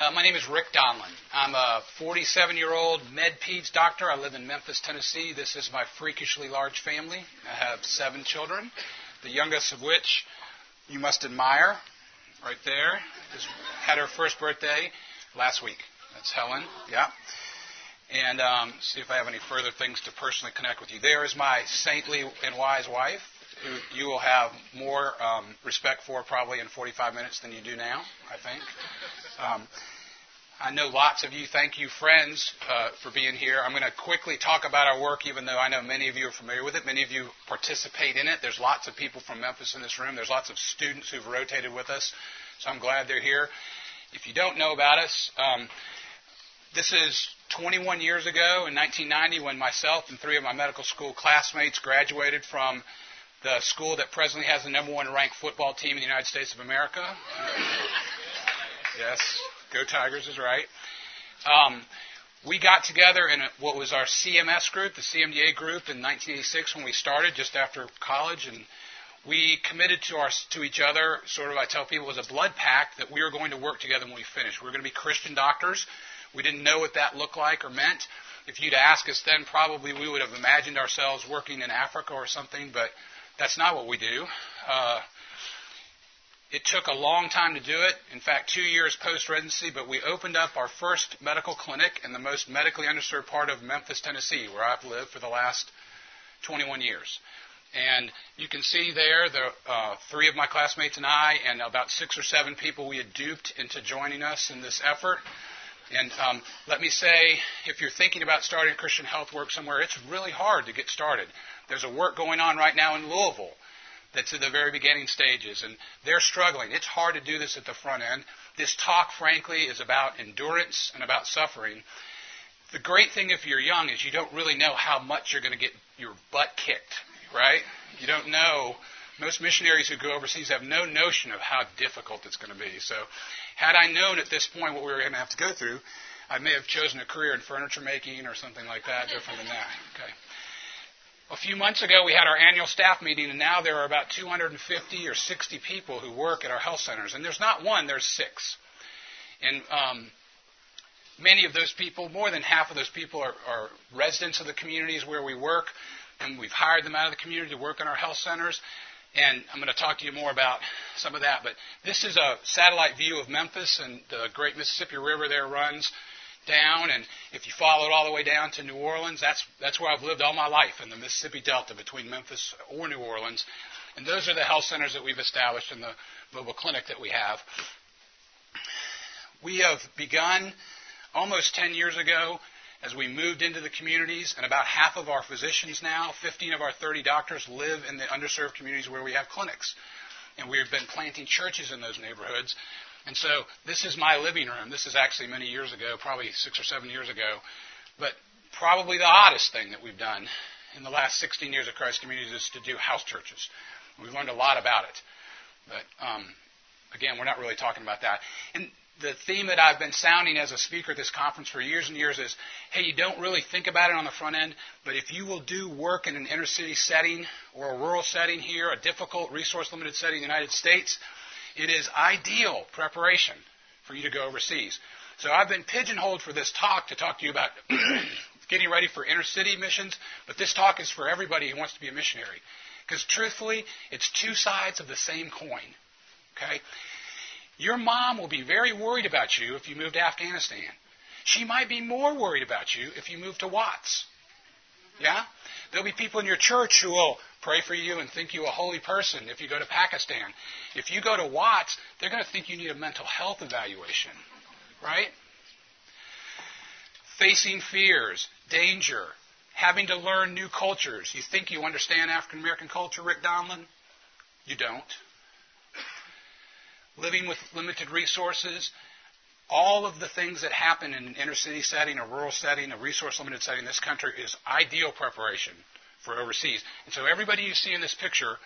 Uh, my name is Rick Donlin. I'm a 47 year old med peds doctor. I live in Memphis, Tennessee. This is my freakishly large family. I have seven children, the youngest of which you must admire right there. Just had her first birthday last week. That's Helen. Yeah. And um, see if I have any further things to personally connect with you. There is my saintly and wise wife, who you will have more um, respect for probably in 45 minutes than you do now, I think. Um, I know lots of you. Thank you, friends, uh, for being here. I'm going to quickly talk about our work, even though I know many of you are familiar with it. Many of you participate in it. There's lots of people from Memphis in this room. There's lots of students who've rotated with us, so I'm glad they're here. If you don't know about us, um, this is 21 years ago in 1990 when myself and three of my medical school classmates graduated from the school that presently has the number one ranked football team in the United States of America. yes, go Tigers is right. Um, we got together in what was our CMS group, the CMDA group, in 1986 when we started, just after college, and we committed to our to each other. Sort of, I tell people, it was a blood pact that we were going to work together when we finished. We were going to be Christian doctors. We didn't know what that looked like or meant. If you'd asked us then, probably we would have imagined ourselves working in Africa or something, but that's not what we do. Uh, it took a long time to do it. In fact, two years post residency, but we opened up our first medical clinic in the most medically underserved part of Memphis, Tennessee, where I've lived for the last 21 years. And you can see there the uh, three of my classmates and I, and about six or seven people we had duped into joining us in this effort. And um, let me say, if you're thinking about starting Christian health work somewhere, it's really hard to get started. There's a work going on right now in Louisville that's at the very beginning stages, and they're struggling. It's hard to do this at the front end. This talk, frankly, is about endurance and about suffering. The great thing if you're young is you don't really know how much you're going to get your butt kicked, right? You don't know. Most missionaries who go overseas have no notion of how difficult it's going to be. So, had I known at this point what we were going to have to go through, I may have chosen a career in furniture making or something like that, different than that. Okay. A few months ago, we had our annual staff meeting, and now there are about 250 or 60 people who work at our health centers. And there's not one, there's six. And um, many of those people, more than half of those people, are, are residents of the communities where we work, and we've hired them out of the community to work in our health centers. And I'm going to talk to you more about some of that. But this is a satellite view of Memphis, and the great Mississippi River there runs down, and if you follow it all the way down to New Orleans, that's that's where I've lived all my life in the Mississippi Delta between Memphis or New Orleans. And those are the health centers that we've established in the mobile clinic that we have. We have begun almost 10 years ago as we moved into the communities, and about half of our physicians now, 15 of our 30 doctors, live in the underserved communities where we have clinics. And we've been planting churches in those neighborhoods and so this is my living room. This is actually many years ago, probably six or seven years ago. But probably the oddest thing that we've done in the last 16 years of Christ Communities is to do house churches. We've learned a lot about it. But um, again, we're not really talking about that. And the theme that I've been sounding as a speaker at this conference for years and years is hey, you don't really think about it on the front end, but if you will do work in an inner city setting or a rural setting here, a difficult resource limited setting in the United States, it is ideal preparation for you to go overseas. So I've been pigeonholed for this talk to talk to you about getting ready for inner city missions, but this talk is for everybody who wants to be a missionary. Because truthfully, it's two sides of the same coin. Okay? Your mom will be very worried about you if you move to Afghanistan. She might be more worried about you if you move to Watts. Yeah? There'll be people in your church who will pray for you and think you a holy person if you go to Pakistan. If you go to Watts, they're going to think you need a mental health evaluation, right? Facing fears, danger, having to learn new cultures. You think you understand African American culture, Rick Donlin? You don't. Living with limited resources, all of the things that happen in an inner city setting, a rural setting, a resource limited setting in this country is ideal preparation for overseas. And so everybody you see in this picture,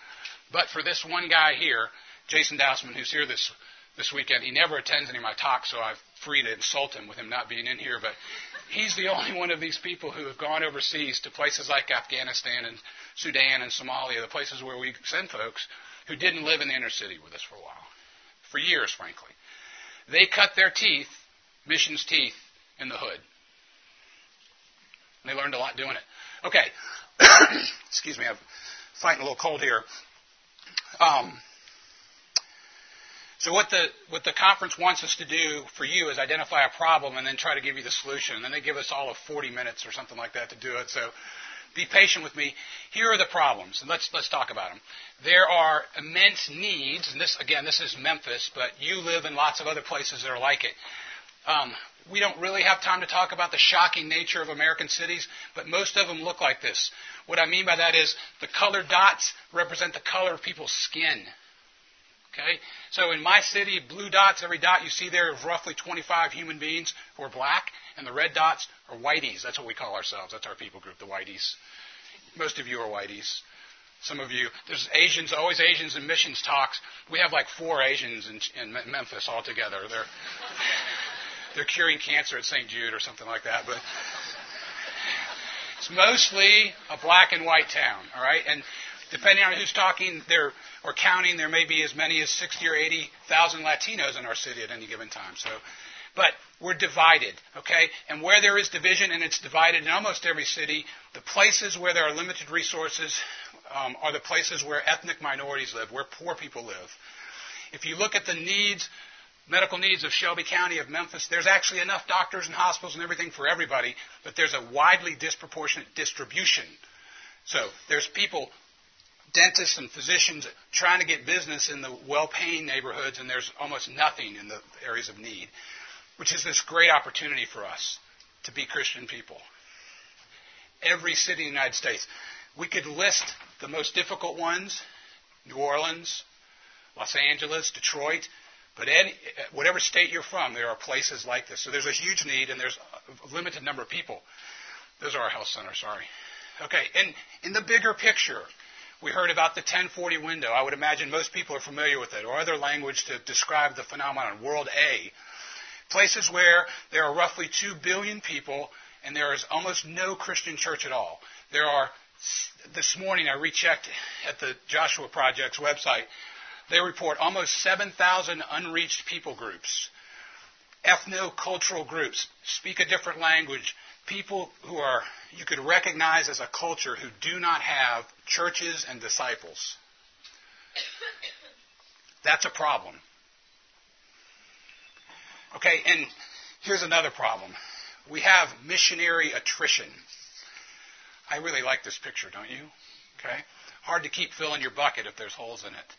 but for this one guy here, Jason Dousman, who's here this this weekend, he never attends any of my talks, so I'm free to insult him with him not being in here. But he's the only one of these people who have gone overseas to places like Afghanistan and Sudan and Somalia, the places where we send folks who didn't live in the inner city with us for a while, for years, frankly. They cut their teeth missions teeth in the hood. And they learned a lot doing it. Okay. Excuse me, I'm fighting a little cold here. Um, so what the what the conference wants us to do for you is identify a problem and then try to give you the solution. And then they give us all of 40 minutes or something like that to do it. So be patient with me. Here are the problems, and let's let's talk about them. There are immense needs, and this again, this is Memphis, but you live in lots of other places that are like it. Um, we don't really have time to talk about the shocking nature of American cities, but most of them look like this. What I mean by that is the colored dots represent the color of people's skin. Okay? So in my city, blue dots, every dot you see there is roughly 25 human beings who are black, and the red dots are whiteys. That's what we call ourselves. That's our people group, the whiteys. Most of you are whiteys. Some of you, there's Asians, always Asians in missions talks. We have like four Asians in, in Memphis altogether. They're, they're curing cancer at St. Jude or something like that. But it's mostly a black and white town, all right? And depending on who's talking there or counting, there may be as many as 60 or 80,000 Latinos in our city at any given time. So, but we're divided, okay? And where there is division, and it's divided in almost every city, the places where there are limited resources um, are the places where ethnic minorities live, where poor people live. If you look at the needs, medical needs of Shelby County, of Memphis, there's actually enough doctors and hospitals and everything for everybody, but there's a widely disproportionate distribution. So there's people dentists and physicians trying to get business in the well paying neighborhoods, and there's almost nothing in the areas of need, which is this great opportunity for us to be Christian people. Every city in the United States. We could list the most difficult ones New Orleans, Los Angeles, Detroit, but any, whatever state you're from, there are places like this. So there's a huge need, and there's a limited number of people. Those are our health centers, sorry. Okay, and in the bigger picture, we heard about the 1040 window. I would imagine most people are familiar with it, or other language to describe the phenomenon, World A. Places where there are roughly 2 billion people and there is almost no Christian church at all. There are, this morning I rechecked at the Joshua Project's website, they report almost 7,000 unreached people groups, ethno-cultural groups, speak a different language, people who are you could recognize as a culture who do not have churches and disciples. That's a problem. Okay, and here's another problem. We have missionary attrition. I really like this picture, don't you? Okay? Hard to keep filling your bucket if there's holes in it.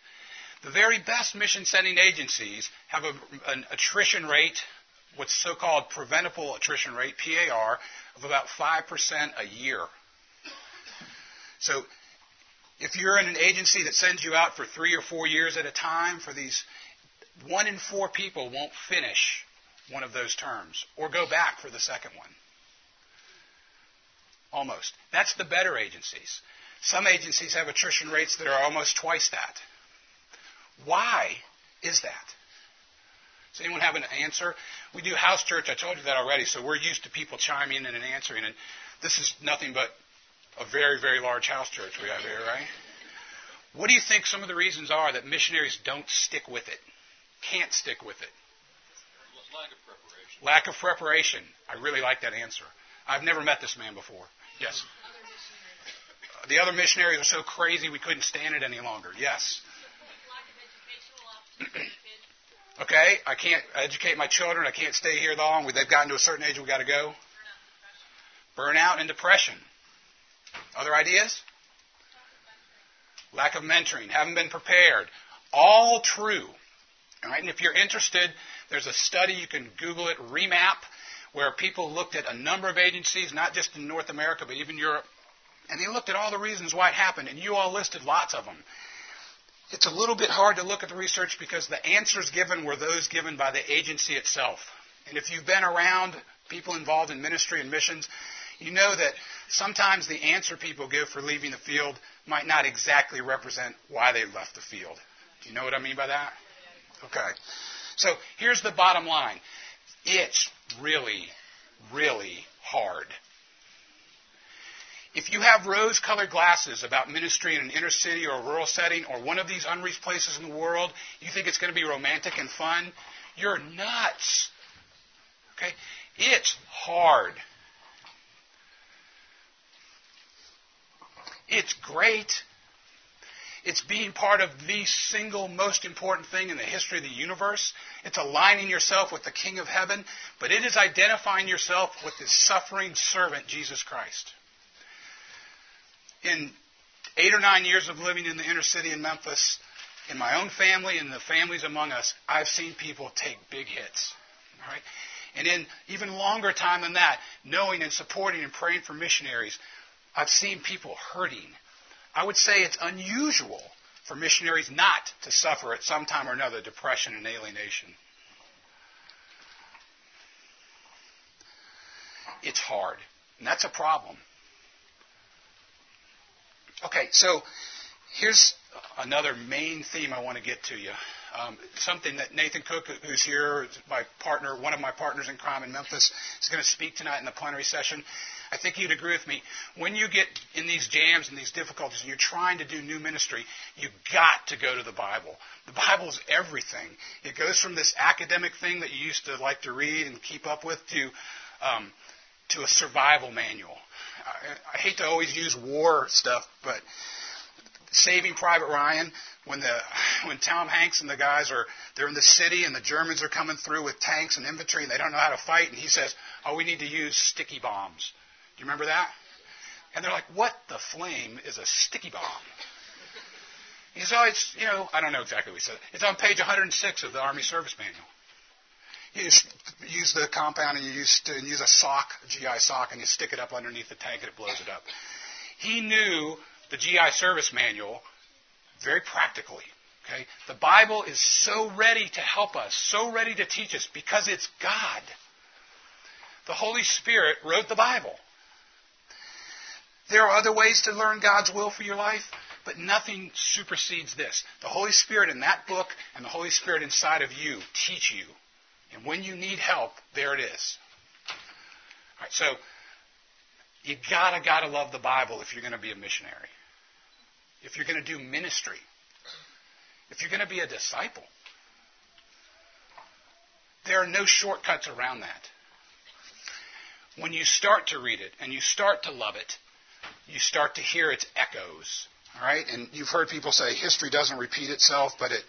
The very best mission sending agencies have a, an attrition rate what's so-called preventable attrition rate, PAR, of about 5% a year. So if you're in an agency that sends you out for three or four years at a time for these, one in four people won't finish one of those terms or go back for the second one. Almost. That's the better agencies. Some agencies have attrition rates that are almost twice that. Why is that? Does anyone have an answer? We do house church. I told you that already. So we're used to people chiming in and answering. And this is nothing but a very, very large house church we have here, right? What do you think some of the reasons are that missionaries don't stick with it? Can't stick with it? Lack of preparation. Lack of preparation. I really like that answer. I've never met this man before. Yes. The other missionaries are so crazy we couldn't stand it any longer. Yes. Okay, I can't educate my children. I can't stay here long. They've gotten to a certain age. We've got to go. Burnout and depression. Other ideas? Lack of mentoring. Haven't been prepared. All true. All right, and if you're interested, there's a study you can Google it, Remap, where people looked at a number of agencies, not just in North America but even Europe, and they looked at all the reasons why it happened, and you all listed lots of them it's a little bit hard to look at the research because the answers given were those given by the agency itself. And if you've been around people involved in ministry and missions, you know that sometimes the answer people give for leaving the field might not exactly represent why they left the field. Do you know what I mean by that? Okay. So here's the bottom line. It's really, really hard if you have rose colored glasses about ministry in an inner city or a rural setting or one of these unreached places in the world, you think it's going to be romantic and fun, you're nuts. Okay? It's hard. It's great. It's being part of the single most important thing in the history of the universe. It's aligning yourself with the King of Heaven, but it is identifying yourself with the suffering servant, Jesus Christ. In eight or nine years of living in the inner city in Memphis, in my own family and the families among us, I've seen people take big hits. All right? And in even longer time than that, knowing and supporting and praying for missionaries, I've seen people hurting. I would say it's unusual for missionaries not to suffer at some time or another depression and alienation. It's hard, and that's a problem. Okay, so here's another main theme I want to get to you. Um, something that Nathan Cook, who's here, my partner, one of my partners in crime in Memphis, is going to speak tonight in the plenary session. I think you'd agree with me. When you get in these jams and these difficulties and you're trying to do new ministry, you've got to go to the Bible. The Bible is everything. It goes from this academic thing that you used to like to read and keep up with to, um, to a survival manual. I, I hate to always use war stuff, but Saving Private Ryan, when the when Tom Hanks and the guys are they're in the city and the Germans are coming through with tanks and infantry and they don't know how to fight and he says, "Oh, we need to use sticky bombs." Do you remember that? And they're like, "What the flame is a sticky bomb?" He says, "Oh, it's you know I don't know exactly what he said. It's on page 106 of the Army Service Manual." You use the compound and you use, to, use a sock, a GI sock, and you stick it up underneath the tank and it blows it up. He knew the GI service manual very practically. Okay? The Bible is so ready to help us, so ready to teach us because it's God. The Holy Spirit wrote the Bible. There are other ways to learn God's will for your life, but nothing supersedes this. The Holy Spirit in that book and the Holy Spirit inside of you teach you. And when you need help, there it is. All right, so you gotta, gotta love the Bible if you're going to be a missionary. If you're going to do ministry. If you're going to be a disciple. There are no shortcuts around that. When you start to read it and you start to love it, you start to hear its echoes. All right? And you've heard people say history doesn't repeat itself, but it,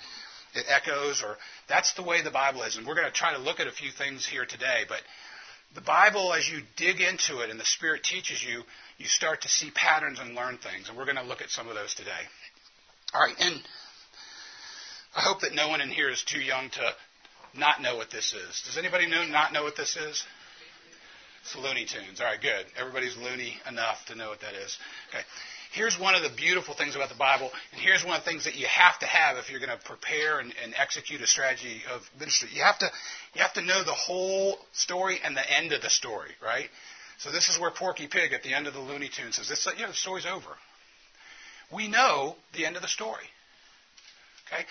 it echoes, or that's the way the Bible is. And we're going to try to look at a few things here today, but the Bible, as you dig into it and the Spirit teaches you, you start to see patterns and learn things. And we're going to look at some of those today. All right, and I hope that no one in here is too young to not know what this is. Does anybody know not know what this is? It's Looney Tunes. All right, good. Everybody's loony enough to know what that is. Okay. Here's one of the beautiful things about the Bible, and here's one of the things that you have to have if you're going to prepare and, and execute a strategy of ministry. You have to you have to know the whole story and the end of the story, right? So this is where Porky Pig at the end of the Looney Tunes says, "This, you know, the story's over." We know the end of the story. Okay.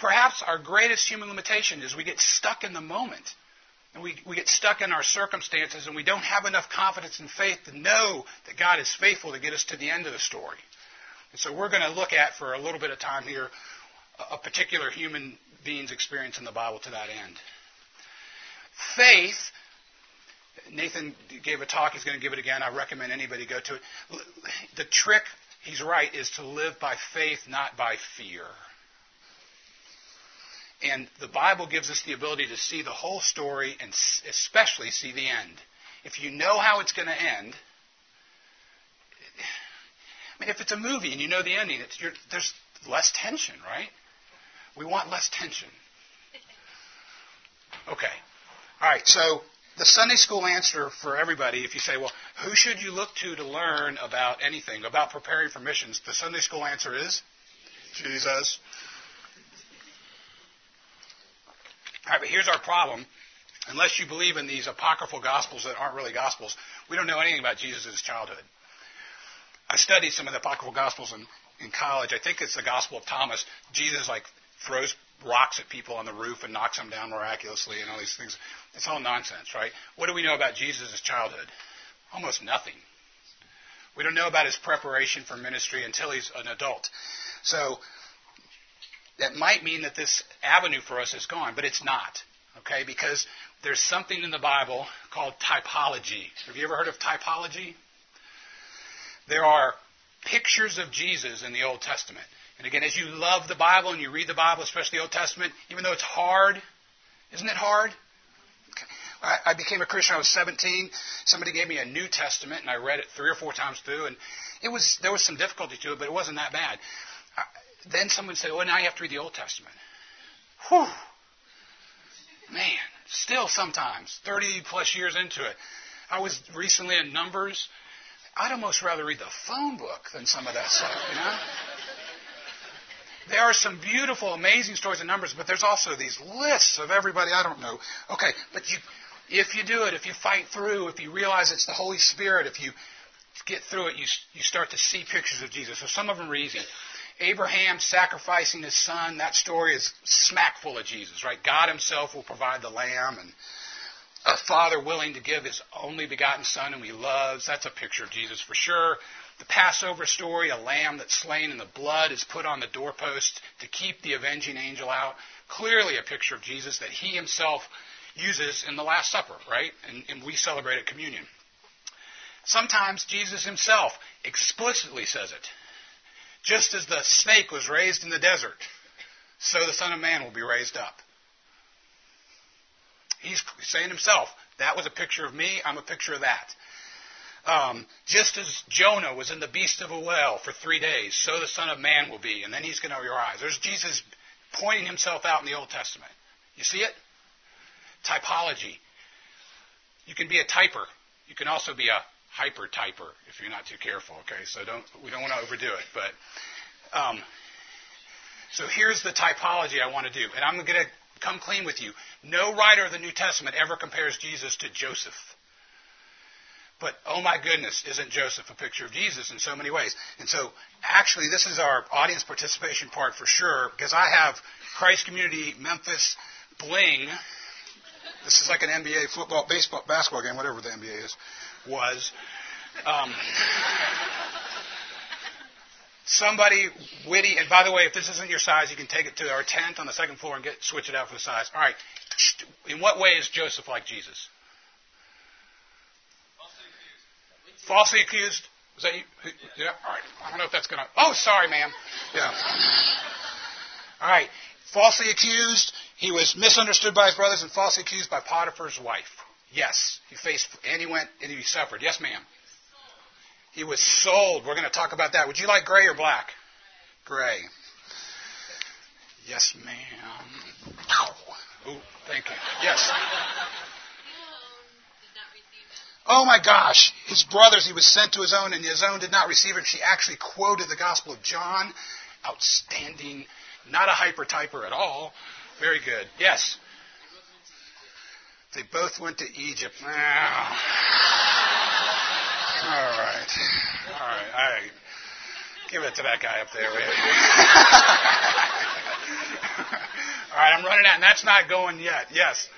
Perhaps our greatest human limitation is we get stuck in the moment and we, we get stuck in our circumstances and we don't have enough confidence and faith to know that God is faithful to get us to the end of the story. And so we're going to look at, for a little bit of time here, a particular human being's experience in the Bible to that end. Faith, Nathan gave a talk, he's going to give it again. I recommend anybody go to it. The trick, he's right, is to live by faith, not by fear. And the Bible gives us the ability to see the whole story and especially see the end. If you know how it's going to end, I mean, if it's a movie and you know the ending, there's less tension, right? We want less tension. Okay. All right, so the Sunday school answer for everybody, if you say, well, who should you look to to learn about anything, about preparing for missions? The Sunday school answer is Jesus. All right, but here's our problem. Unless you believe in these apocryphal gospels that aren't really gospels, we don't know anything about Jesus' childhood. I studied some of the apocryphal gospels in, in college. I think it's the Gospel of Thomas. Jesus like throws rocks at people on the roof and knocks them down miraculously and all these things. It's all nonsense, right? What do we know about Jesus' childhood? Almost nothing. We don't know about his preparation for ministry until he's an adult. So that might mean that this avenue for us is gone, but it's not. Okay? Because there's something in the Bible called typology. Have you ever heard of typology? There are pictures of Jesus in the Old Testament. And again, as you love the Bible and you read the Bible, especially the Old Testament, even though it's hard, isn't it hard? I, became a Christian I was 17. Somebody gave me a New Testament, and I read it three or four times through, and it was there was some difficulty to it, but it wasn't that bad. Then someone said, "Well, oh, now you have to read the Old Testament." Whew, man, still sometimes 30 plus years into it. I was recently in Numbers. I'd almost rather read the phone book than some of that stuff, you know. There are some beautiful, amazing stories in Numbers, but there's also these lists of everybody I don't know. Okay, but you, if you do it, if you fight through, if you realize it's the Holy Spirit, if you get through it, you, you start to see pictures of Jesus. So some of them are easy. Abraham sacrificing his son, that story is smack full of Jesus, right? God himself will provide the lamb and a father willing to give his only begotten son whom he loves. That's a picture of Jesus for sure. The Passover story, a lamb that's slain and the blood is put on the doorpost to keep the avenging angel out. Clearly a picture of Jesus that he himself uses in the Last Supper, right? And, and we celebrate at communion. Sometimes Jesus himself explicitly says it. Just as the snake was raised in the desert, so the Son of Man will be raised up. He's saying himself, that was a picture of me, I'm a picture of that. Um, just as Jonah was in the beast of a well for three days, so the Son of Man will be, and then he's going to arise. There's Jesus pointing himself out in the Old Testament. You see it? Typology. You can be a typer. You can also be a hyper typer if you're not too careful. Okay, so don't we don't want to overdo it. But um, so here's the typology I want to do, and I'm going to come clean with you. No writer of the New Testament ever compares Jesus to Joseph. But oh my goodness, isn't Joseph a picture of Jesus in so many ways? And so actually, this is our audience participation part for sure, because I have Christ Community Memphis bling. This is like an NBA football, baseball, basketball game, whatever the NBA is, was. Um, somebody witty, and by the way, if this isn't your size, you can take it to our tent on the second floor and get switch it out for the size. All right. In what way is Joseph like Jesus? Falsely accused? That you? Yeah. All right. I don't know if that's going to. Oh, sorry, ma'am. Yeah. All right. Falsely accused. He was misunderstood by his brothers and falsely accused by Potiphar's wife. Yes. He faced, and he went, and he suffered. Yes, ma'am. He was sold. We're going to talk about that. Would you like gray or black? Gray. Yes, ma'am. Oh, thank you. Yes. Oh my gosh, his brothers, he was sent to his own, and his own did not receive him. She actually quoted the Gospel of John. Outstanding. Not a hyper typer at all. Very good. Yes. They both went to Egypt. Ah. All right. All right. All right. Give it to that guy up there. All right, I'm running out, and that's not going yet. Yes.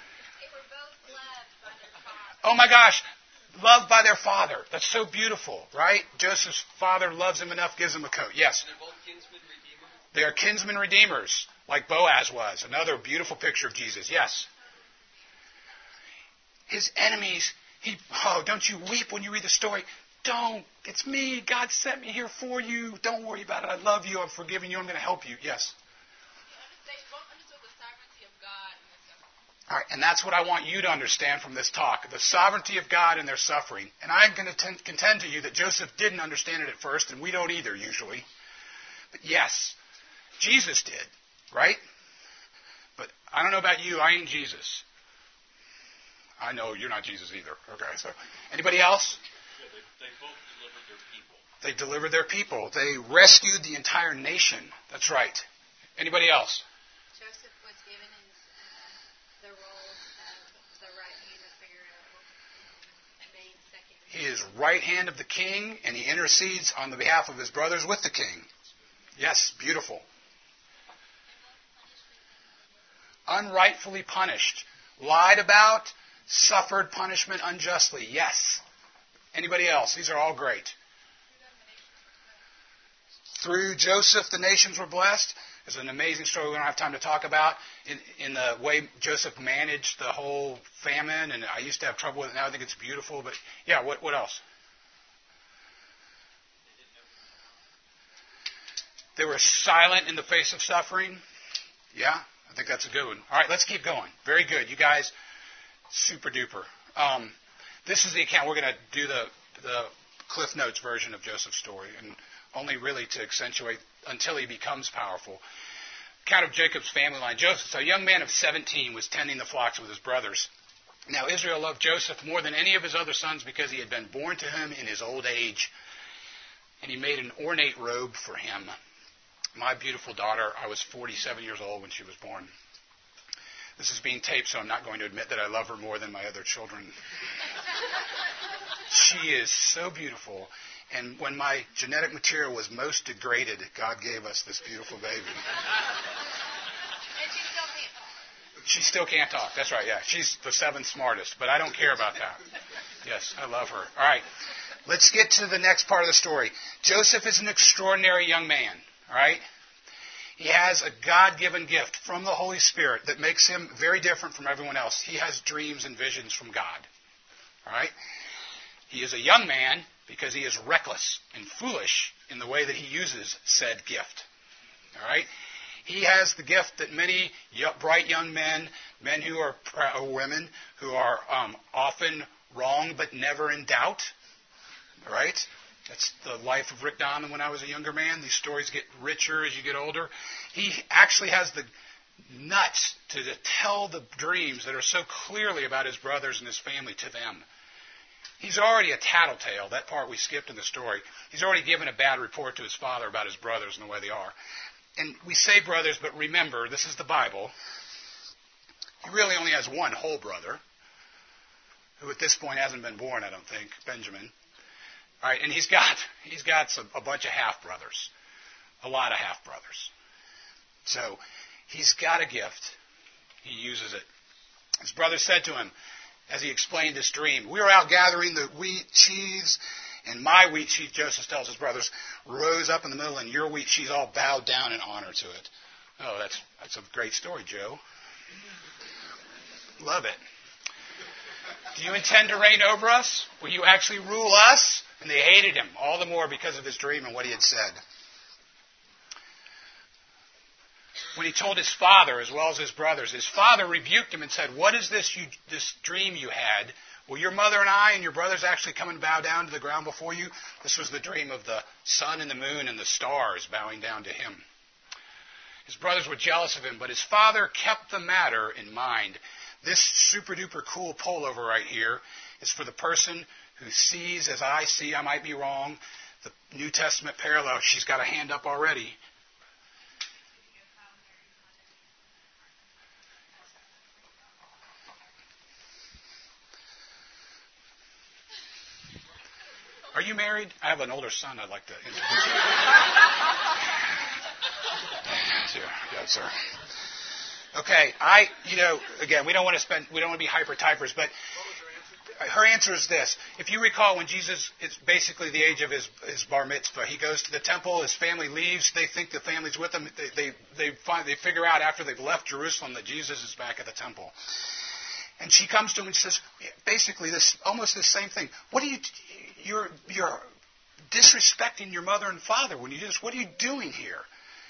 Oh my gosh, loved by their father. That's so beautiful, right? Joseph's father loves him enough, gives him a coat. Yes. They are kinsmen redeemers, like Boaz was. Another beautiful picture of Jesus. Yes. His enemies, he, oh, don't you weep when you read the story. Don't. It's me. God sent me here for you. Don't worry about it. I love you. I'm forgiving you. I'm going to help you. Yes. All right, and that's what I want you to understand from this talk the sovereignty of God in their suffering. And I'm going to contend to you that Joseph didn't understand it at first, and we don't either usually. But yes, Jesus did, right? But I don't know about you, I ain't Jesus. I know you're not Jesus either. Okay, so anybody else? Yeah, they, they both delivered their people. They delivered their people. They rescued the entire nation. That's right. Anybody else? Joseph was given uh, the role of the right hand to figure out what. He is right hand of the king, and he intercedes on the behalf of his brothers with the king. Yes, beautiful. Unrightfully punished, lied about, suffered punishment unjustly. Yes. Anybody else? These are all great. Through Joseph, the nations were blessed. It's an amazing story we don't have time to talk about in, in the way Joseph managed the whole famine. And I used to have trouble with it. Now I think it's beautiful. But yeah, what, what else? They were silent in the face of suffering. Yeah, I think that's a good one. All right, let's keep going. Very good. You guys, super duper. Um, this is the account. We're going to do the, the CliffsNotes version of Joseph's story, and only really to accentuate until he becomes powerful. Account of Jacob's family line. Joseph, a young man of 17, was tending the flocks with his brothers. Now Israel loved Joseph more than any of his other sons because he had been born to him in his old age, and he made an ornate robe for him. My beautiful daughter, I was 47 years old when she was born. This is being taped, so I'm not going to admit that I love her more than my other children. she is so beautiful. And when my genetic material was most degraded, God gave us this beautiful baby. And she still can't talk. She still can't talk. That's right, yeah. She's the seventh smartest, but I don't care about that. Yes, I love her. All right. Let's get to the next part of the story. Joseph is an extraordinary young man, all right? He has a God given gift from the Holy Spirit that makes him very different from everyone else. He has dreams and visions from God. All right? He is a young man because he is reckless and foolish in the way that he uses said gift. All right? He has the gift that many bright young men, men who are or women who are um, often wrong but never in doubt. Right? That's the life of Rick Donlin when I was a younger man. These stories get richer as you get older. He actually has the nuts to tell the dreams that are so clearly about his brothers and his family to them. He's already a tattletale. That part we skipped in the story. He's already given a bad report to his father about his brothers and the way they are. And we say brothers, but remember, this is the Bible. He really only has one whole brother, who at this point hasn't been born, I don't think, Benjamin. All right, and he's got he's got some, a bunch of half brothers, a lot of half brothers. So he's got a gift. He uses it. His brother said to him, as he explained this dream, "We were out gathering the wheat sheaves, and my wheat sheaf," Joseph tells his brothers, "rose up in the middle, and your wheat sheaves all bowed down in honor to it." Oh, that's that's a great story, Joe. Love it. Do you intend to reign over us? Will you actually rule us? And they hated him all the more because of his dream and what he had said. When he told his father as well as his brothers, his father rebuked him and said, What is this, you, this dream you had? Will your mother and I and your brothers actually come and bow down to the ground before you? This was the dream of the sun and the moon and the stars bowing down to him. His brothers were jealous of him, but his father kept the matter in mind. This super duper cool pullover right here is for the person who sees as I see, I might be wrong, the New Testament parallel. She's got a hand up already. Are you married? I have an older son I'd like to introduce you. sure. Yes, sir. Okay, I, you know, again, we don't want to spend, we don't want to be hyper typers, but her answer is this. If you recall, when Jesus is basically the age of his, his bar mitzvah, he goes to the temple, his family leaves, they think the family's with him, they, they, they, find, they figure out after they've left Jerusalem that Jesus is back at the temple. And she comes to him and says, basically this, almost the same thing. What are you, you're, you're disrespecting your mother and father when you do this. What are you doing here?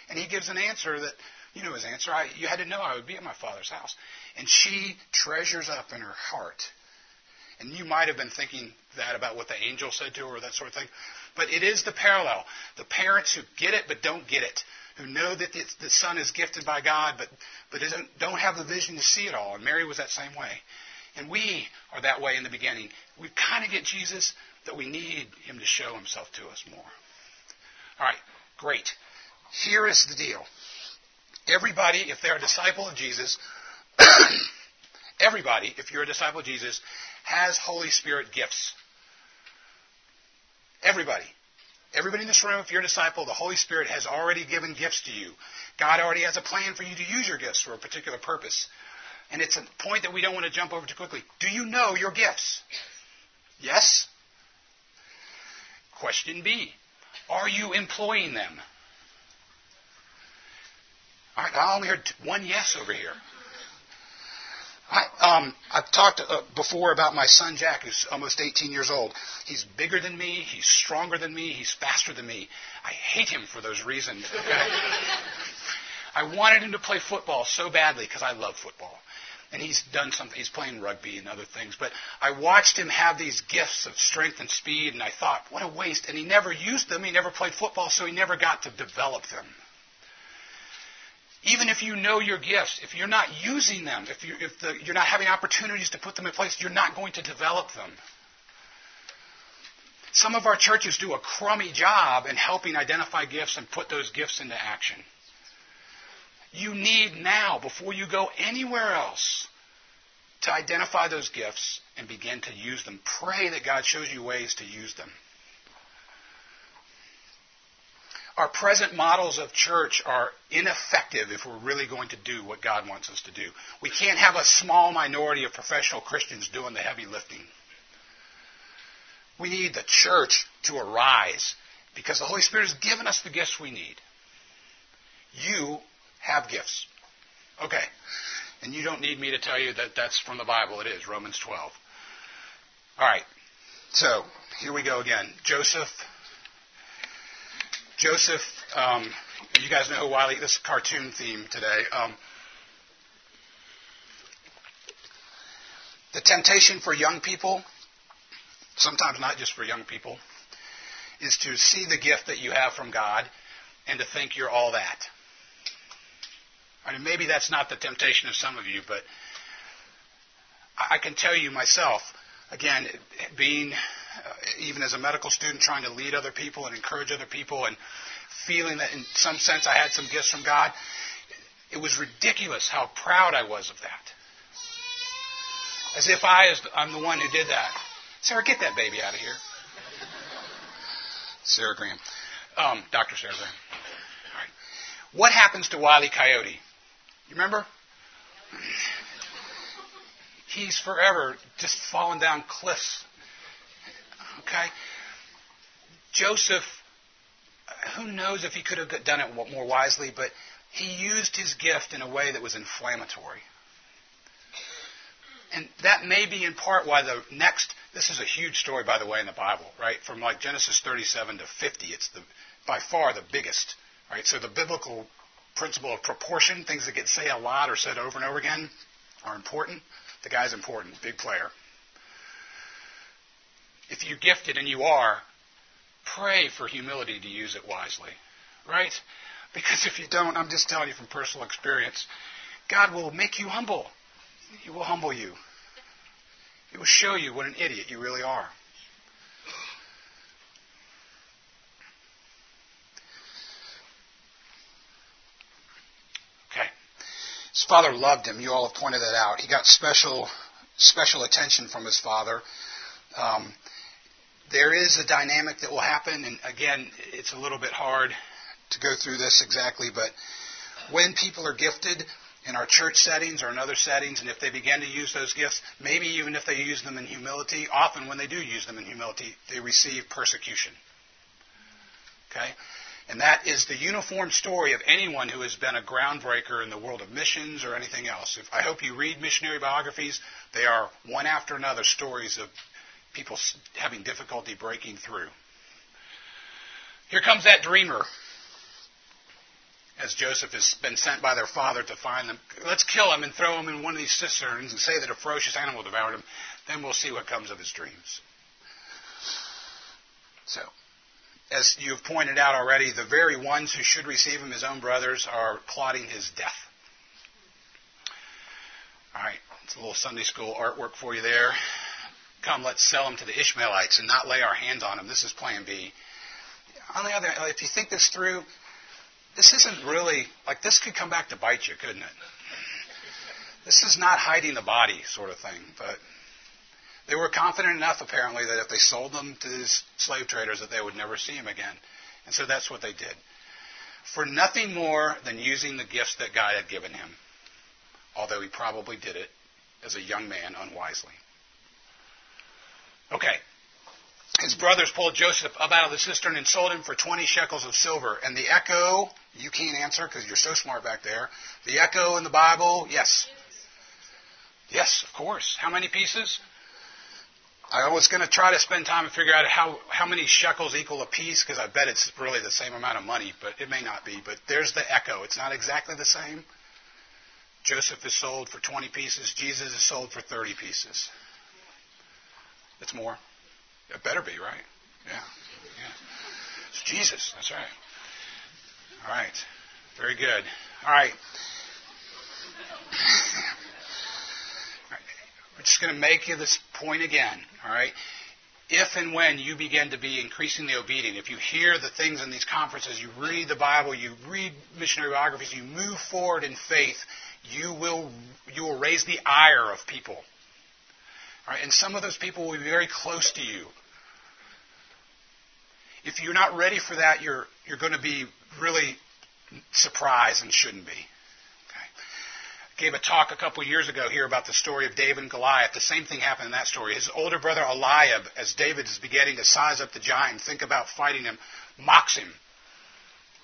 And he gives an answer that, you know his answer. I, you had to know I would be at my father's house. And she treasures up in her heart and you might have been thinking that about what the angel said to her or that sort of thing. But it is the parallel. The parents who get it but don't get it, who know that the son is gifted by God but, but don't have the vision to see it all. And Mary was that same way. And we are that way in the beginning. We kind of get Jesus, but we need him to show himself to us more. All right, great. Here is the deal. Everybody, if they're a disciple of Jesus, everybody, if you're a disciple of Jesus, has Holy Spirit gifts. Everybody. Everybody in this room, if you're a disciple, the Holy Spirit has already given gifts to you. God already has a plan for you to use your gifts for a particular purpose. And it's a point that we don't want to jump over too quickly. Do you know your gifts? Yes? Question B Are you employing them? All right, I only heard one yes over here. Um, I've talked uh, before about my son Jack, who's almost 18 years old. He's bigger than me. He's stronger than me. He's faster than me. I hate him for those reasons. I wanted him to play football so badly because I love football. And he's done something. He's playing rugby and other things. But I watched him have these gifts of strength and speed, and I thought, what a waste. And he never used them. He never played football, so he never got to develop them. Even if you know your gifts, if you're not using them, if, you, if the, you're not having opportunities to put them in place, you're not going to develop them. Some of our churches do a crummy job in helping identify gifts and put those gifts into action. You need now, before you go anywhere else, to identify those gifts and begin to use them. Pray that God shows you ways to use them. Our present models of church are ineffective if we're really going to do what God wants us to do. We can't have a small minority of professional Christians doing the heavy lifting. We need the church to arise because the Holy Spirit has given us the gifts we need. You have gifts. Okay. And you don't need me to tell you that that's from the Bible. It is, Romans 12. All right. So, here we go again. Joseph Joseph, um, you guys know Wiley, this cartoon theme today. Um, the temptation for young people, sometimes not just for young people, is to see the gift that you have from God and to think you're all that. I mean, maybe that's not the temptation of some of you, but I can tell you myself, again, being even as a medical student, trying to lead other people and encourage other people, and feeling that in some sense I had some gifts from God. It was ridiculous how proud I was of that. As if I, I'm the one who did that. Sarah, get that baby out of here. Sarah Graham. Um, Dr. Sarah Graham. All right. What happens to Wiley Coyote? You remember? He's forever just falling down cliffs Okay? Joseph, who knows if he could have done it more wisely, but he used his gift in a way that was inflammatory. And that may be in part why the next, this is a huge story, by the way, in the Bible, right? From like Genesis 37 to 50, it's the, by far the biggest, right? So the biblical principle of proportion, things that get said a lot or said over and over again, are important. The guy's important, big player if you're gifted and you are, pray for humility to use it wisely. Right? Because if you don't, I'm just telling you from personal experience, God will make you humble. He will humble you. He will show you what an idiot you really are. Okay. His father loved him. You all have pointed that out. He got special, special attention from his father. Um, there is a dynamic that will happen, and again, it's a little bit hard to go through this exactly, but when people are gifted in our church settings or in other settings, and if they begin to use those gifts, maybe even if they use them in humility, often when they do use them in humility, they receive persecution. Okay? And that is the uniform story of anyone who has been a groundbreaker in the world of missions or anything else. If, I hope you read missionary biographies. They are one after another stories of people having difficulty breaking through. Here comes that dreamer. As Joseph has been sent by their father to find them. Let's kill him and throw him in one of these cisterns and say that a ferocious animal devoured him. Then we'll see what comes of his dreams. So, as you've pointed out already, the very ones who should receive him, his own brothers, are plotting his death. All right, it's a little Sunday school artwork for you there come, let's sell them to the Ishmaelites and not lay our hands on them. This is plan B. On the other hand, if you think this through, this isn't really, like, this could come back to bite you, couldn't it? This is not hiding the body sort of thing, but they were confident enough, apparently, that if they sold them to these slave traders, that they would never see them again. And so that's what they did. For nothing more than using the gifts that God had given him, although he probably did it as a young man unwisely. Okay. his brothers pulled Joseph up out of the cistern and sold him for 20 shekels of silver. And the echo, you can't answer because you're so smart back there. The echo in the Bible, yes. Yes, of course. How many pieces? I was going to try to spend time and figure out how, how many shekels equal a piece because I bet it's really the same amount of money, but it may not be. But there's the echo. It's not exactly the same. Joseph is sold for 20 pieces. Jesus is sold for 30 pieces. It's more. It better be, right? Yeah. yeah. It's Jesus. That's right. All right. Very good. All right. We're just going to make you this point again. All right. If and when you begin to be increasingly obedient, if you hear the things in these conferences, you read the Bible, you read missionary biographies, you move forward in faith, you will you will raise the ire of people. Right, and some of those people will be very close to you. If you're not ready for that, you're you're going to be really surprised and shouldn't be gave a talk a couple years ago here about the story of David and Goliath. The same thing happened in that story. His older brother Eliab, as David is beginning to size up the giant, think about fighting him, mocks him.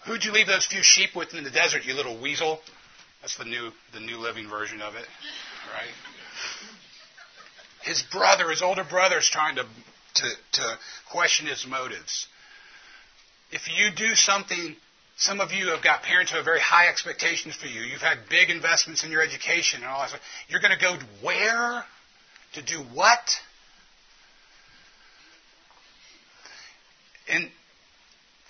Who'd you leave those few sheep with in the desert, you little weasel? That's the new, the new living version of it, right? His brother, his older brother, is trying to, to, to question his motives. If you do something some of you have got parents who have very high expectations for you. You've had big investments in your education and all that. You're going to go where? To do what? And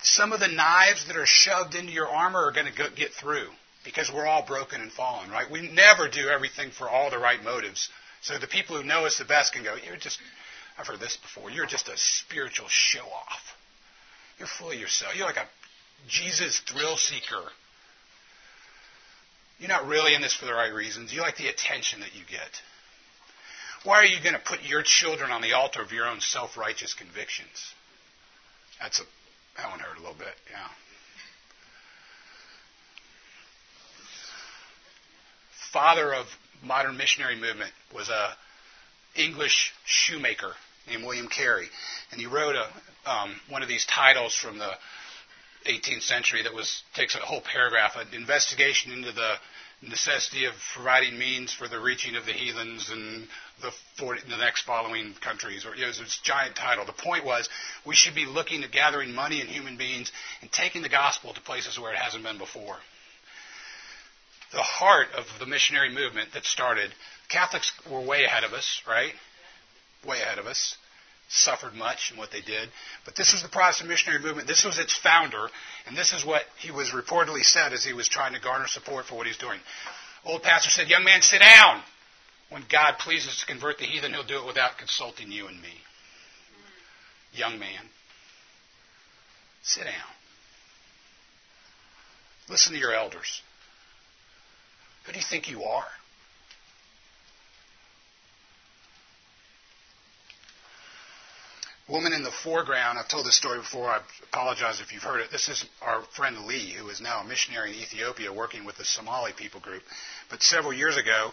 some of the knives that are shoved into your armor are going to get through because we're all broken and fallen, right? We never do everything for all the right motives. So the people who know us the best can go, you're just, I've heard this before, you're just a spiritual show off. You're full of yourself. You're like a Jesus thrill seeker. You're not really in this for the right reasons. You like the attention that you get. Why are you going to put your children on the altar of your own self righteous convictions? That's a, that one hurt a little bit, yeah. Father of modern missionary movement was a English shoemaker named William Carey, and he wrote a, um, one of these titles from the 18th century that was takes a whole paragraph, an investigation into the necessity of providing means for the reaching of the heathens and the, 40, the next following countries. Or, it was this giant title. The point was we should be looking at gathering money and human beings and taking the gospel to places where it hasn't been before. The heart of the missionary movement that started, Catholics were way ahead of us, right? Way ahead of us suffered much in what they did. But this was the Protestant missionary movement. This was its founder, and this is what he was reportedly said as he was trying to garner support for what he's doing. Old pastor said, Young man, sit down. When God pleases to convert the heathen, he'll do it without consulting you and me. Young man, sit down. Listen to your elders. Who do you think you are? woman in the foreground, I've told this story before, I apologize if you've heard it. This is our friend Lee, who is now a missionary in Ethiopia working with the Somali people group. But several years ago,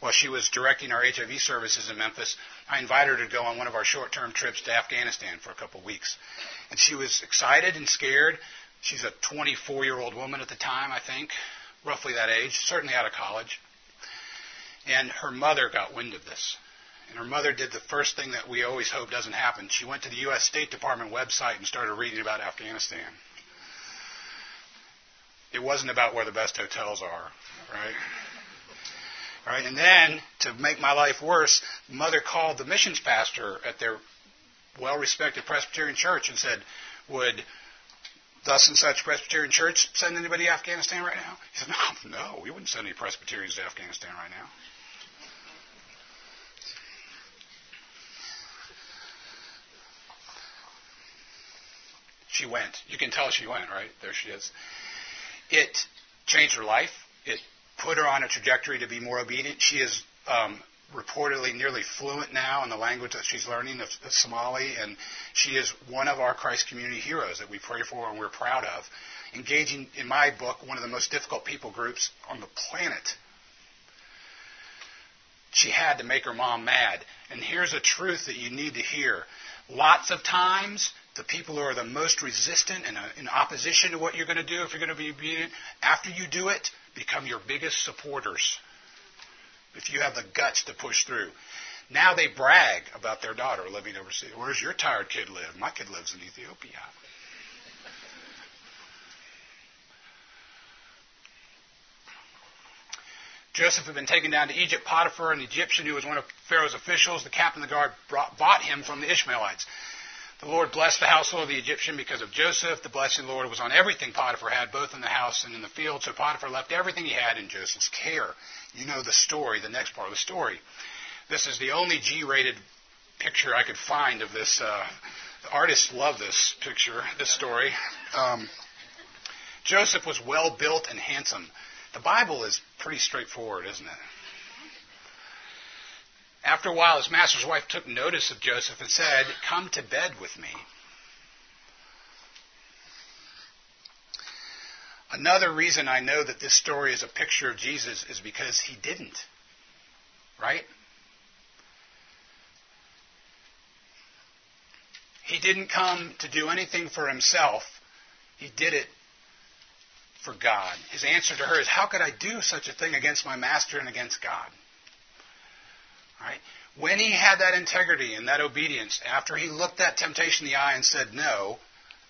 while she was directing our HIV services in Memphis, I invited her to go on one of our short term trips to Afghanistan for a couple of weeks. And she was excited and scared. She's a 24 year old woman at the time, I think, roughly that age, certainly out of college. And her mother got wind of this. And her mother did the first thing that we always hope doesn't happen. She went to the U.S. State Department website and started reading about Afghanistan. It wasn't about where the best hotels are, right? Right, and then to make my life worse, mother called the missions pastor at their well-respected Presbyterian church and said, "Would thus and such Presbyterian church send anybody to Afghanistan right now?" He said, "No, no, we wouldn't send any Presbyterians to Afghanistan right now." She went. You can tell she went, right? There she is. It changed her life. It put her on a trajectory to be more obedient. She is um, reportedly nearly fluent now in the language that she's learning of, of, Somali, and she is one of our Christ community heroes that we pray for and we're proud of. Engaging, in my book, one of the most difficult people groups on the planet. She had to make her mom mad. And here's a truth that you need to hear Lots of times, the people who are the most resistant and uh, in opposition to what you're going to do, if you're going to be obedient, after you do it, become your biggest supporters. If you have the guts to push through. Now they brag about their daughter living overseas. Where's your tired kid live? My kid lives in Ethiopia. Joseph had been taken down to Egypt. Potiphar, an Egyptian who was one of Pharaoh's officials, the captain of the guard, brought, bought him from the Ishmaelites. The Lord blessed the household of the Egyptian because of Joseph. The blessing of the Lord was on everything Potiphar had, both in the house and in the field. So Potiphar left everything he had in Joseph's care. You know the story, the next part of the story. This is the only G-rated picture I could find of this. Uh, artists love this picture, this story. Um, Joseph was well built and handsome. The Bible is pretty straightforward, isn't it? After a while, his master's wife took notice of Joseph and said, Come to bed with me. Another reason I know that this story is a picture of Jesus is because he didn't. Right? He didn't come to do anything for himself. He did it for God. His answer to her is, How could I do such a thing against my master and against God? Right? When he had that integrity and that obedience, after he looked that temptation in the eye and said no,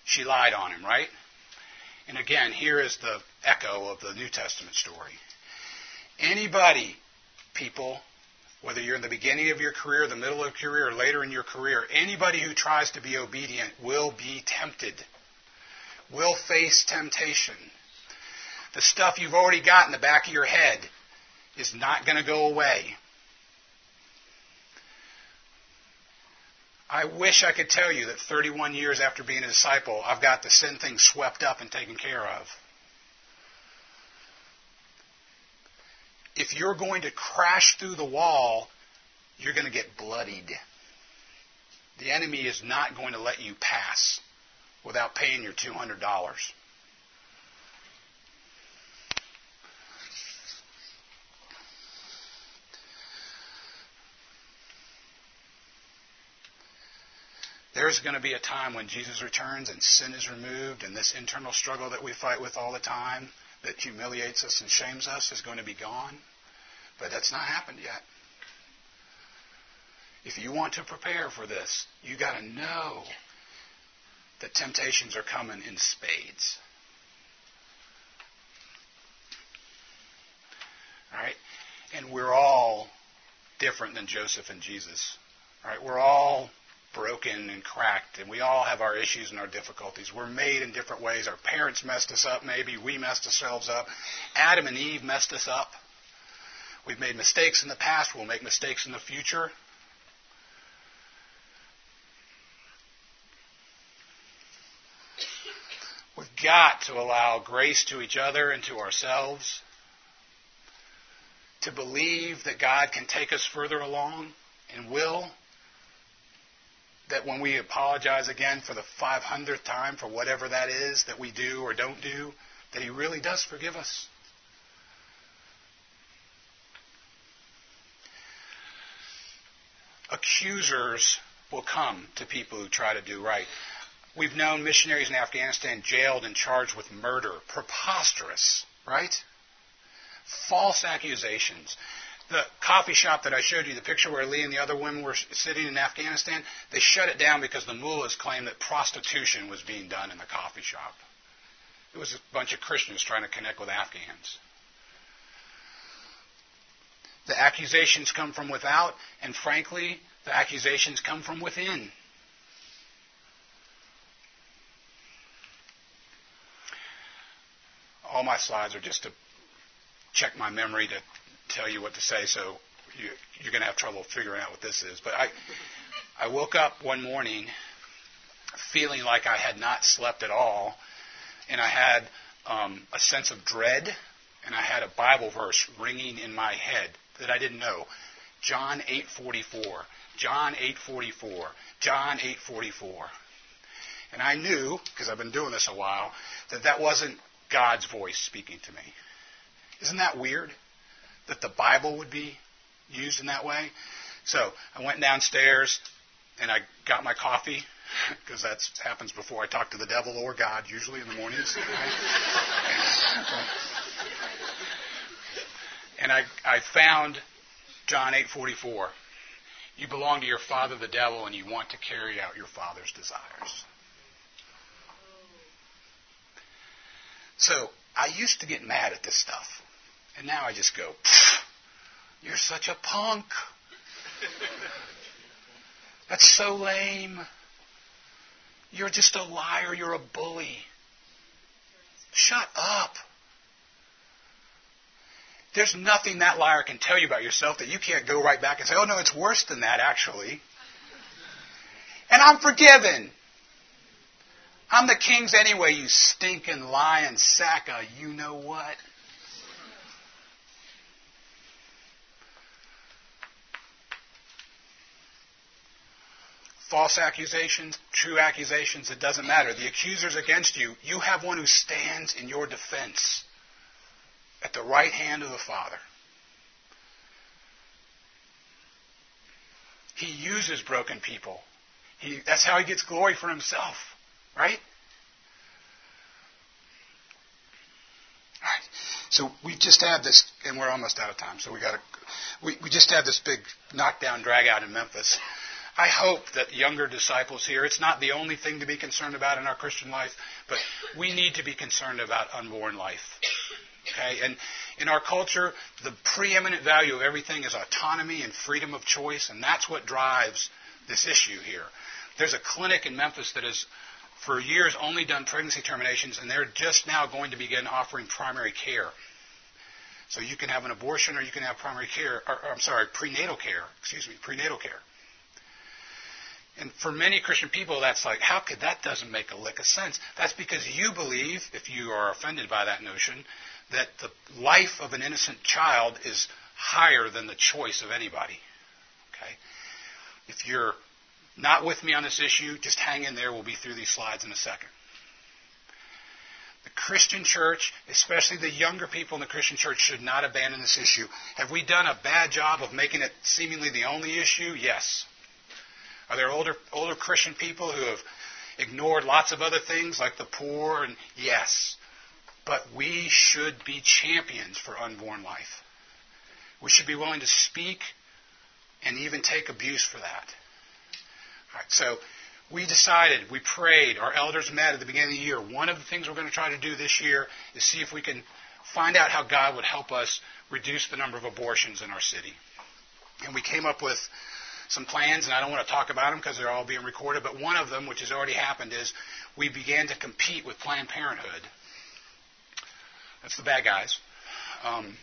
she lied on him, right? And again, here is the echo of the New Testament story. Anybody, people, whether you're in the beginning of your career, the middle of your career, or later in your career, anybody who tries to be obedient will be tempted, will face temptation. The stuff you've already got in the back of your head is not going to go away. I wish I could tell you that 31 years after being a disciple, I've got the sin thing swept up and taken care of. If you're going to crash through the wall, you're going to get bloodied. The enemy is not going to let you pass without paying your $200. There's going to be a time when Jesus returns and sin is removed, and this internal struggle that we fight with all the time that humiliates us and shames us is going to be gone. But that's not happened yet. If you want to prepare for this, you got to know that temptations are coming in spades. All right? And we're all different than Joseph and Jesus. All right? We're all broken and cracked, and we all have our issues and our difficulties. We're made in different ways. Our parents messed us up, maybe. We messed ourselves up. Adam and Eve messed us up. We've made mistakes in the past. We'll make mistakes in the future. We've got to allow grace to each other and to ourselves. To believe that God can take us further along and will that when we apologize again for the 500th time for whatever that is that we do or don't do, that He really does forgive us. Accusers will come to people who try to do right. We've known missionaries in Afghanistan jailed and charged with murder. Preposterous, right? False accusations the coffee shop that I showed you, the picture where Lee and the other women were sitting in Afghanistan, they shut it down because the mullahs claimed that prostitution was being done in the coffee shop. It was a bunch of Christians trying to connect with Afghans. The accusations come from without, and frankly, the accusations come from within. All my slides are just to check my memory to tell you what to say, so you, you're going to have trouble figuring out what this is. But I, I woke up one morning feeling like I had not slept at all, and I had um, a sense of dread, and I had a Bible verse ringing in my head that I didn't know. John 8:44. John 8:44. John 8:44. And I knew, because I've been doing this a while, that that wasn't God's voice speaking to me. Isn't that weird? That the Bible would be used in that way. So I went downstairs, and I got my coffee because that happens before I talk to the devil or God, usually in the mornings. and I, I found John 8:44. You belong to your father, the devil, and you want to carry out your father's desires. So I used to get mad at this stuff, and now I just go, "You're such a punk." That's so lame. You're just a liar. You're a bully. Shut up. There's nothing that liar can tell you about yourself that you can't go right back and say, oh, no, it's worse than that, actually. And I'm forgiven. I'm the king's anyway, you stinking lying sack of you know what. False accusations, true accusations, it doesn't matter. The accuser's against you. You have one who stands in your defense at the right hand of the Father. He uses broken people. He, that's how he gets glory for himself, right? All right. So we just had this, and we're almost out of time. So we got to. We, we just had this big knockdown drag out in Memphis. I hope that younger disciples here, it's not the only thing to be concerned about in our Christian life, but we need to be concerned about unborn life. Okay? And in our culture, the preeminent value of everything is autonomy and freedom of choice, and that's what drives this issue here. There's a clinic in Memphis that has, for years, only done pregnancy terminations, and they're just now going to begin offering primary care. So you can have an abortion or you can have primary care, or, or I'm sorry, prenatal care, excuse me, prenatal care. And for many Christian people, that's like, how could that doesn't make a lick of sense? That's because you believe, if you are offended by that notion, that the life of an innocent child is higher than the choice of anybody. Okay? If you're not with me on this issue, just hang in there. We'll be through these slides in a second. The Christian church, especially the younger people in the Christian church, should not abandon this issue. Have we done a bad job of making it seemingly the only issue? Yes. Are there older, older Christian people who have ignored lots of other things like the poor? And yes, but we should be champions for unborn life. We should be willing to speak and even take abuse for that. All right, so we decided, we prayed, our elders met at the beginning of the year. One of the things we're going to try to do this year is see if we can find out how God would help us reduce the number of abortions in our city. And we came up with some plans, and I don't want to talk about them because they're all being recorded, but one of them, which has already happened, is we began to compete with Planned Parenthood. That's the bad guys. Um,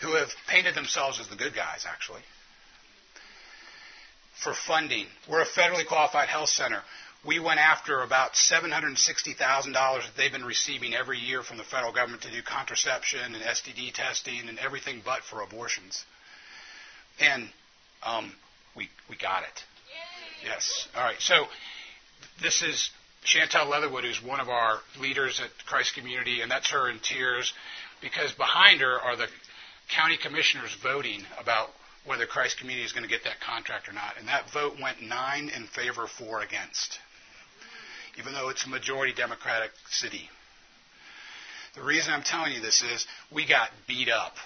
who have painted themselves as the good guys, actually, for funding. We're a federally qualified health center. We went after about $760,000 that they've been receiving every year from the federal government to do contraception and STD testing and everything but for abortions. And um, we, we got it. Yay. Yes. All right. So this is Chantel Leatherwood, who's one of our leaders at Christ Community, and that's her in tears because behind her are the county commissioners voting about whether Christ Community is going to get that contract or not. And that vote went nine in favor, four against, even though it's a majority Democratic city. The reason I'm telling you this is we got beat up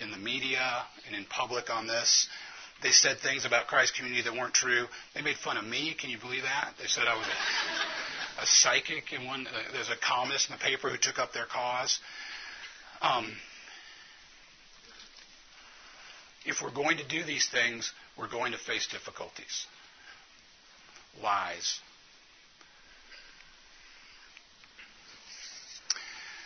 in the media and in public on this. They said things about Christ's community that weren't true. They made fun of me. Can you believe that? They said I was a, a psychic, and one uh, there's a columnist in the paper who took up their cause. Um, if we're going to do these things, we're going to face difficulties. Lies.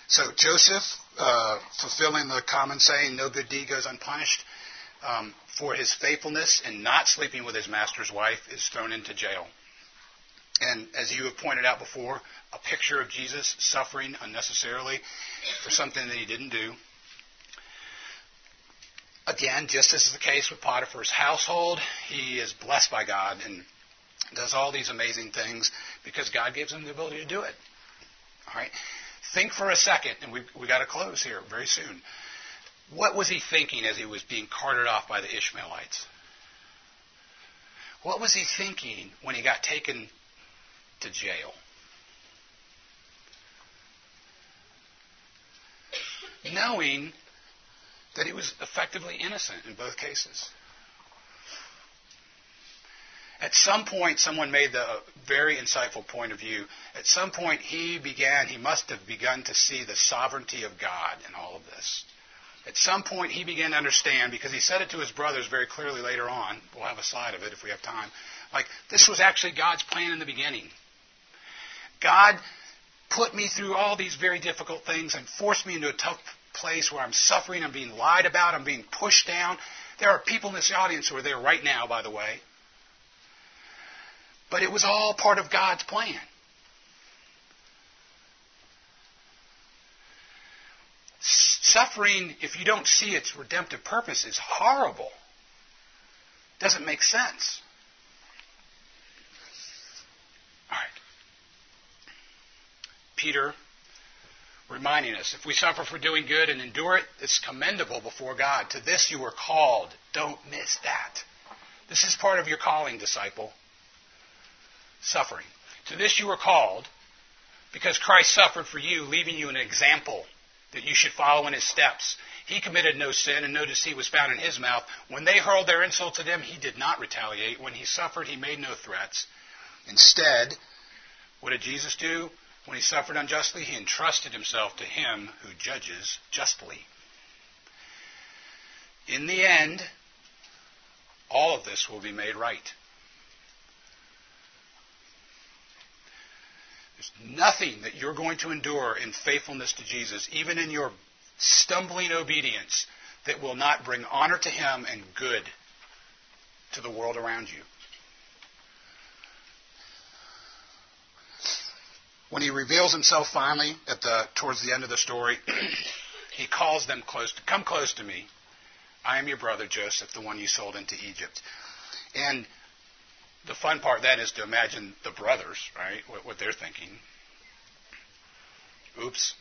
So Joseph, uh, fulfilling the common saying, no good deed goes unpunished, um, for his faithfulness in not sleeping with his master's wife is thrown into jail. And as you have pointed out before, a picture of Jesus suffering unnecessarily for something that he didn't do. Again, just as is the case with Potiphar's household, he is blessed by God and does all these amazing things because God gives him the ability to do it. All right? Think for a second, and we we got to close here very soon. What was he thinking as he was being carted off by the Ishmaelites? What was he thinking when he got taken to jail? Knowing that he was effectively innocent in both cases. At some point, someone made the very insightful point of view. At some point, he began, he must have begun to see the sovereignty of God in all of this. At some point, he began to understand, because he said it to his brothers very clearly later on. We'll have a slide of it if we have time. Like, this was actually God's plan in the beginning. God put me through all these very difficult things and forced me into a tough place where I'm suffering, I'm being lied about, I'm being pushed down. There are people in this audience who are there right now, by the way. But it was all part of God's plan. Suffering, if you don't see its redemptive purpose, is horrible. Doesn't make sense. All right. Peter reminding us if we suffer for doing good and endure it, it's commendable before God. To this you were called. Don't miss that. This is part of your calling, disciple. Suffering. To this you were called because Christ suffered for you, leaving you an example that you should follow in his steps. He committed no sin, and no deceit was found in his mouth. When they hurled their insults at him, he did not retaliate. When he suffered, he made no threats. Instead, what did Jesus do? When he suffered unjustly, he entrusted himself to him who judges justly. In the end, all of this will be made right. There's nothing that you're going to endure in faithfulness to Jesus, even in your stumbling obedience, that will not bring honor to Him and good to the world around you. When he reveals himself finally at the towards the end of the story, he calls them close to come close to me. I am your brother Joseph, the one you sold into Egypt. And the fun part then is to imagine the brothers, right? What, what they're thinking. Oops.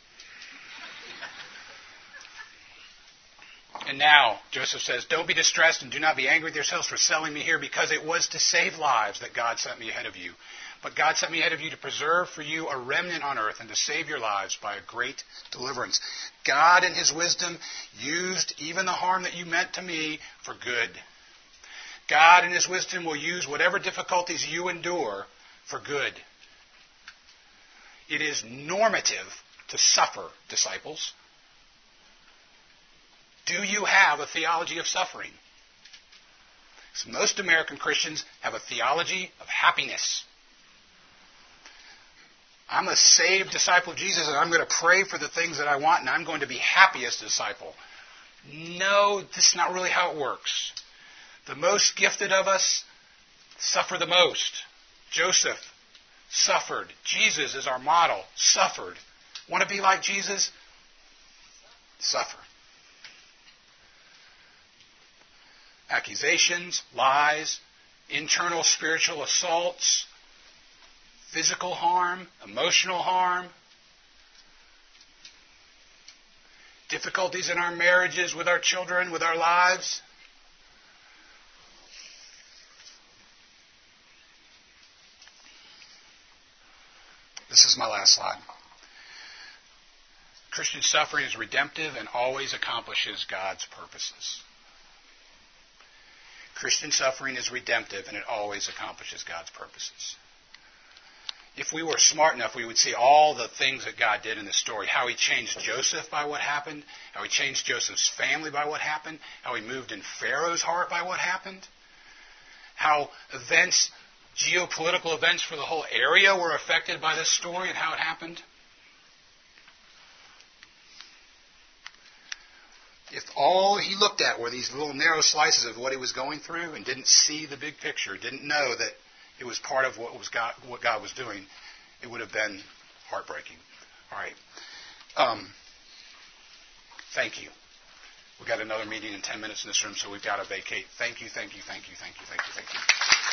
And now, Joseph says, Don't be distressed and do not be angry with yourselves for selling me here, because it was to save lives that God sent me ahead of you. But God sent me ahead of you to preserve for you a remnant on earth and to save your lives by a great deliverance. God, in His wisdom, used even the harm that you meant to me for good God, in His wisdom, will use whatever difficulties you endure for good. It is normative to suffer, disciples. Do you have a theology of suffering? So most American Christians have a theology of happiness. I'm a saved disciple of Jesus and I'm going to pray for the things that I want and I'm going to be happy as a disciple. No, this is not really how it works. The most gifted of us suffer the most. Joseph suffered. Jesus is our model. Suffered. Want to be like Jesus? Suffer. Accusations, lies, internal spiritual assaults, physical harm, emotional harm, difficulties in our marriages, with our children, with our lives. This is my last slide. Christian suffering is redemptive and always accomplishes God's purposes. Christian suffering is redemptive and it always accomplishes God's purposes. If we were smart enough, we would see all the things that God did in this story. How he changed Joseph by what happened, how he changed Joseph's family by what happened, how he moved in Pharaoh's heart by what happened, how events geopolitical events for the whole area were affected by this story and how it happened? If all he looked at were these little narrow slices of what he was going through and didn't see the big picture, didn't know that it was part of what was God, what God was doing, it would have been heartbreaking. All right. Um, thank you. We've got another meeting in 10 minutes in this room, so we've got to vacate. Thank you, thank you, thank you, thank you, thank you, thank you.